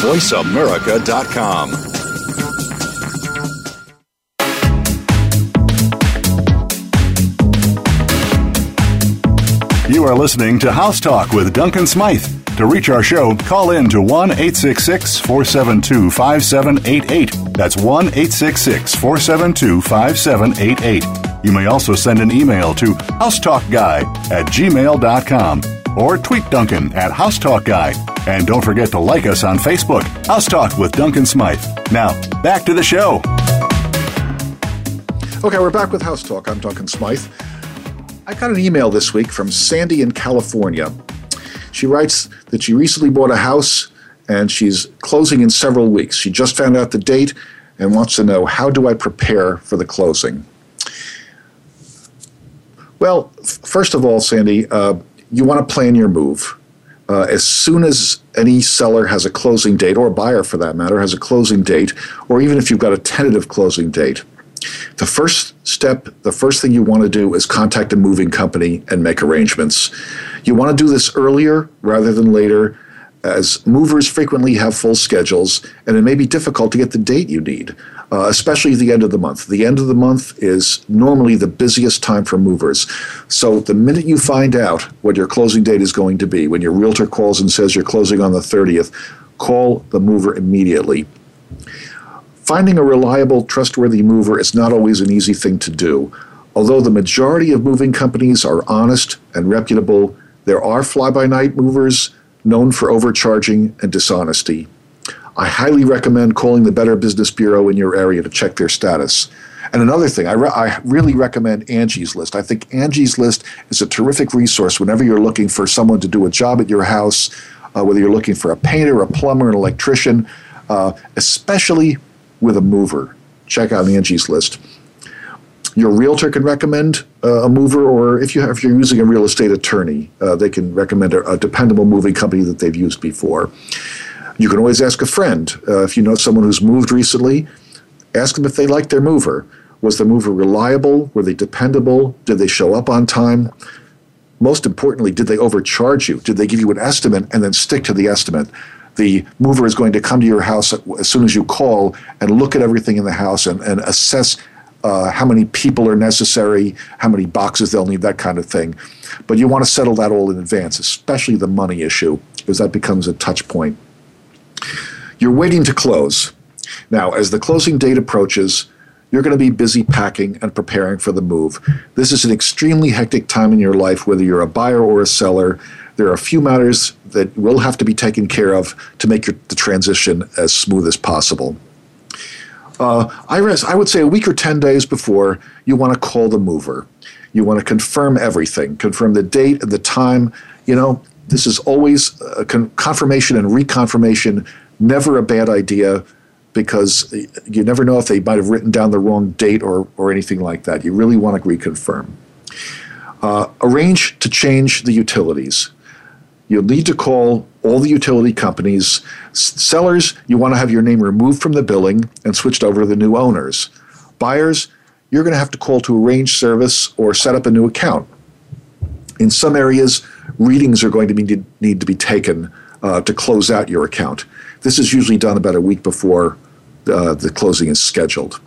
VoiceAmerica.com. You are listening to House Talk with Duncan Smythe. To reach our show, call in to 1 866 472 5788. That's 1 866 472 5788. You may also send an email to housetalkguy at gmail.com or tweet Duncan at House Talk Guy. And don't forget to like us on Facebook, House Talk with Duncan Smythe. Now, back to the show.
Okay, we're back with House Talk. I'm Duncan Smythe. I got an email this week from Sandy in California. She writes that she recently bought a house and she's closing in several weeks. She just found out the date and wants to know how do I prepare for the closing? Well, first of all, Sandy, uh, you want to plan your move. Uh, as soon as any seller has a closing date, or a buyer for that matter, has a closing date, or even if you've got a tentative closing date, the first step, the first thing you want to do is contact a moving company and make arrangements. You want to do this earlier rather than later, as movers frequently have full schedules and it may be difficult to get the date you need uh, especially the end of the month. The end of the month is normally the busiest time for movers. So the minute you find out what your closing date is going to be, when your realtor calls and says you're closing on the 30th, call the mover immediately. Finding a reliable, trustworthy mover is not always an easy thing to do. Although the majority of moving companies are honest and reputable, there are fly by night movers known for overcharging and dishonesty. I highly recommend calling the Better Business Bureau in your area to check their status. And another thing, I, re- I, really recommend Angie's List. I think Angie's List is a terrific resource whenever you're looking for someone to do a job at your house, uh, whether you're looking for a painter, a plumber, an electrician, uh, especially with a mover. Check out Angie's List. Your realtor can recommend uh, a mover, or if, you have, if you're using a real estate attorney, uh, they can recommend a, a dependable moving company that they've used before. You can always ask a friend. Uh, if you know someone who's moved recently, ask them if they liked their mover. Was the mover reliable? Were they dependable? Did they show up on time? Most importantly, did they overcharge you? Did they give you an estimate and then stick to the estimate? The mover is going to come to your house as soon as you call and look at everything in the house and, and assess uh, how many people are necessary, how many boxes they'll need, that kind of thing. But you want to settle that all in advance, especially the money issue, because that becomes a touch point. You're waiting to close. Now, as the closing date approaches, you're going to be busy packing and preparing for the move. This is an extremely hectic time in your life, whether you're a buyer or a seller. There are a few matters that will have to be taken care of to make your, the transition as smooth as possible. Uh, I would say a week or 10 days before, you want to call the mover. You want to confirm everything, confirm the date and the time. You know, this is always a con- confirmation and reconfirmation, never a bad idea because you never know if they might have written down the wrong date or, or anything like that. You really want to reconfirm. Uh, arrange to change the utilities. You'll need to call all the utility companies. S- sellers, you want to have your name removed from the billing and switched over to the new owners. Buyers, you're going to have to call to arrange service or set up a new account. In some areas, readings are going to be, need to be taken uh, to close out your account. This is usually done about a week before uh, the closing is scheduled.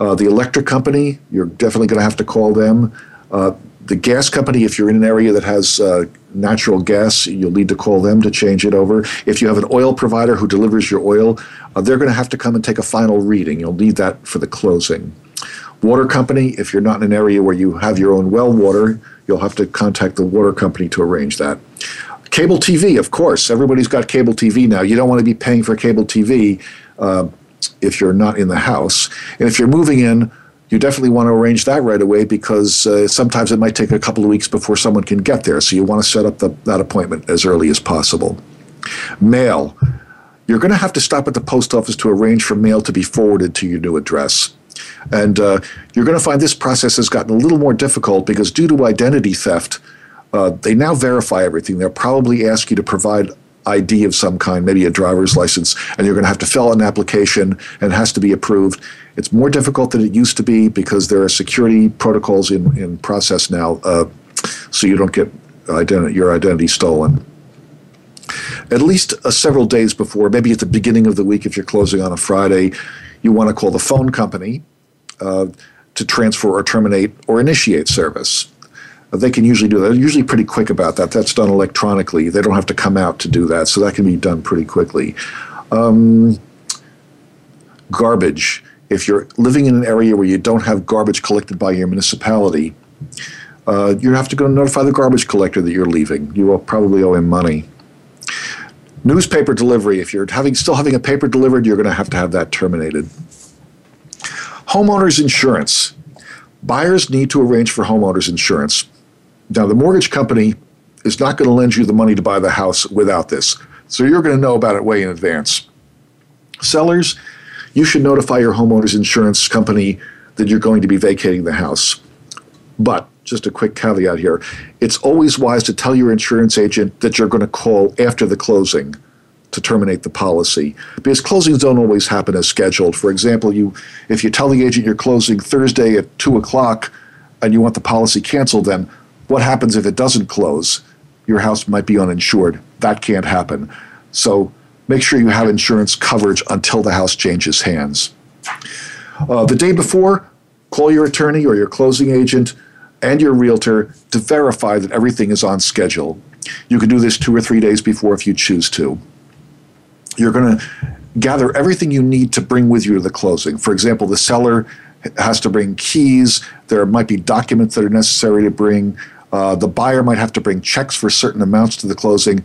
Uh, the electric company, you're definitely going to have to call them. Uh, the gas company, if you're in an area that has uh, natural gas, you'll need to call them to change it over. If you have an oil provider who delivers your oil, uh, they're going to have to come and take a final reading. You'll need that for the closing. Water company, if you're not in an area where you have your own well water, You'll have to contact the water company to arrange that. Cable TV, of course. Everybody's got cable TV now. You don't want to be paying for cable TV uh, if you're not in the house. And if you're moving in, you definitely want to arrange that right away because uh, sometimes it might take a couple of weeks before someone can get there. So you want to set up the, that appointment as early as possible. Mail. You're going to have to stop at the post office to arrange for mail to be forwarded to your new address. And uh, you're going to find this process has gotten a little more difficult because due to identity theft, uh, they now verify everything. They'll probably ask you to provide ID of some kind, maybe a driver's license, and you're going to have to fill out an application and it has to be approved. It's more difficult than it used to be because there are security protocols in, in process now, uh, so you don't get identi- your identity stolen. At least uh, several days before, maybe at the beginning of the week, if you're closing on a Friday, you want to call the phone company uh, to transfer or terminate or initiate service. Uh, they can usually do that. They're usually pretty quick about that. That's done electronically. They don't have to come out to do that, so that can be done pretty quickly. Um, garbage. If you're living in an area where you don't have garbage collected by your municipality, uh, you have to go notify the garbage collector that you're leaving. You will probably owe him money. Newspaper delivery. If you're having still having a paper delivered, you're going to have to have that terminated. Homeowners insurance. Buyers need to arrange for homeowners insurance. Now, the mortgage company is not going to lend you the money to buy the house without this. So you're going to know about it way in advance. Sellers, you should notify your homeowners insurance company that you're going to be vacating the house. But just a quick caveat here it's always wise to tell your insurance agent that you're going to call after the closing to terminate the policy because closings don't always happen as scheduled. For example, you if you tell the agent you're closing Thursday at two o'clock and you want the policy canceled, then what happens if it doesn't close? Your house might be uninsured. That can't happen. So make sure you have insurance coverage until the house changes hands. Uh, the day before, call your attorney or your closing agent and your realtor to verify that everything is on schedule. You can do this two or three days before if you choose to you're going to gather everything you need to bring with you to the closing. For example, the seller has to bring keys. There might be documents that are necessary to bring. Uh, the buyer might have to bring checks for certain amounts to the closing.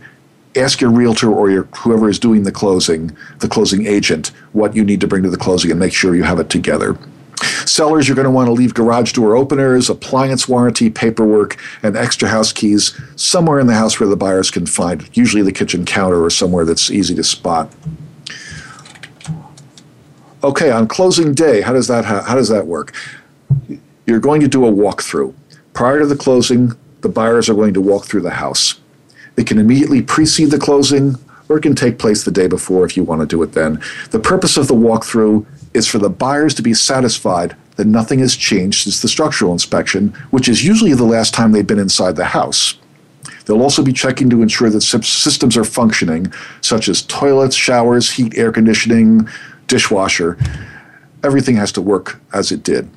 Ask your realtor or your whoever is doing the closing, the closing agent, what you need to bring to the closing, and make sure you have it together. Sellers, you're going to want to leave garage door openers, appliance warranty, paperwork, and extra house keys somewhere in the house where the buyers can find, usually the kitchen counter or somewhere that's easy to spot. Okay, on closing day, how does that how, how does that work? You're going to do a walkthrough. Prior to the closing, the buyers are going to walk through the house. It can immediately precede the closing, or it can take place the day before if you want to do it then. The purpose of the walkthrough is for the buyers to be satisfied that nothing has changed since the structural inspection, which is usually the last time they've been inside the house. They'll also be checking to ensure that systems are functioning, such as toilets, showers, heat, air conditioning, dishwasher. Everything has to work as it did.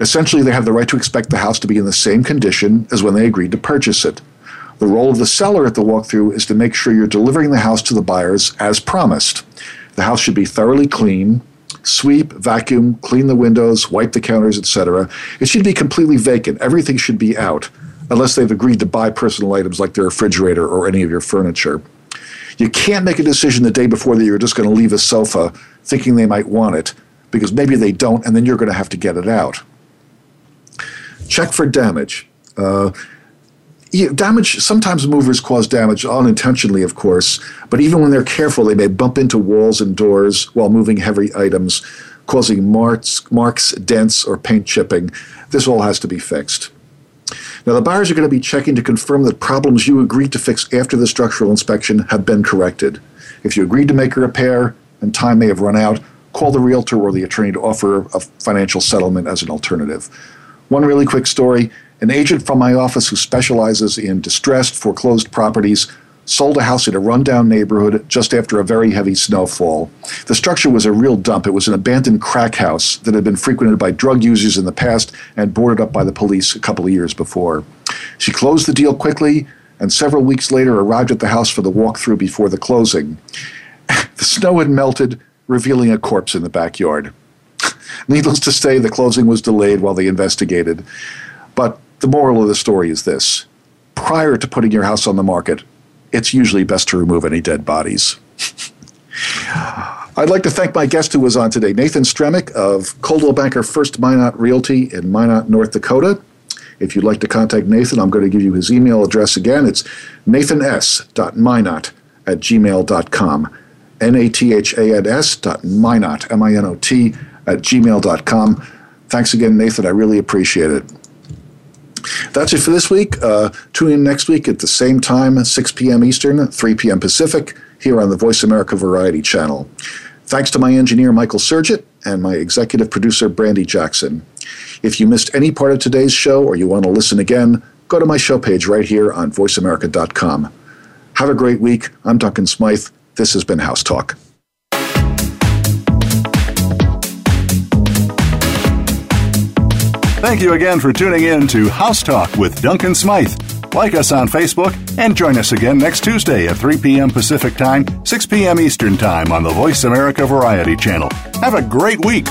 Essentially, they have the right to expect the house to be in the same condition as when they agreed to purchase it. The role of the seller at the walkthrough is to make sure you're delivering the house to the buyers as promised. The house should be thoroughly clean, sweep, vacuum, clean the windows, wipe the counters, etc. It should be completely vacant. Everything should be out, unless they've agreed to buy personal items like their refrigerator or any of your furniture. You can't make a decision the day before that you're just going to leave a sofa thinking they might want it, because maybe they don't, and then you're going to have to get it out. Check for damage. Uh, yeah, damage sometimes movers cause damage unintentionally of course but even when they're careful they may bump into walls and doors while moving heavy items causing marks, marks dents or paint chipping this all has to be fixed now the buyers are going to be checking to confirm that problems you agreed to fix after the structural inspection have been corrected if you agreed to make a repair and time may have run out call the realtor or the attorney to offer a financial settlement as an alternative one really quick story an agent from my office who specializes in distressed, foreclosed properties sold a house in a rundown neighborhood just after a very heavy snowfall. The structure was a real dump. It was an abandoned crack house that had been frequented by drug users in the past and boarded up by the police a couple of years before. She closed the deal quickly and several weeks later arrived at the house for the walkthrough before the closing. [LAUGHS] the snow had melted, revealing a corpse in the backyard. [LAUGHS] Needless to say, the closing was delayed while they investigated. But the moral of the story is this prior to putting your house on the market, it's usually best to remove any dead bodies. [LAUGHS] I'd like to thank my guest who was on today, Nathan Stremick of Coldwell Banker First Minot Realty in Minot, North Dakota. If you'd like to contact Nathan, I'm going to give you his email address again. It's nathans.minot at gmail.com. N A T H A N S dot minot, M I N O T, at gmail.com. Thanks again, Nathan. I really appreciate it. That's it for this week. Uh, tune in next week at the same time, 6 p.m. Eastern, 3 p.m. Pacific, here on the Voice America Variety Channel. Thanks to my engineer, Michael Surgit, and my executive producer, Brandy Jackson. If you missed any part of today's show or you want to listen again, go to my show page right here on voiceamerica.com. Have a great week. I'm Duncan Smythe. This has been House Talk.
Thank you again for tuning in to House Talk with Duncan Smythe. Like us on Facebook and join us again next Tuesday at 3 p.m. Pacific Time, 6 p.m. Eastern Time on the Voice America Variety Channel. Have a great week.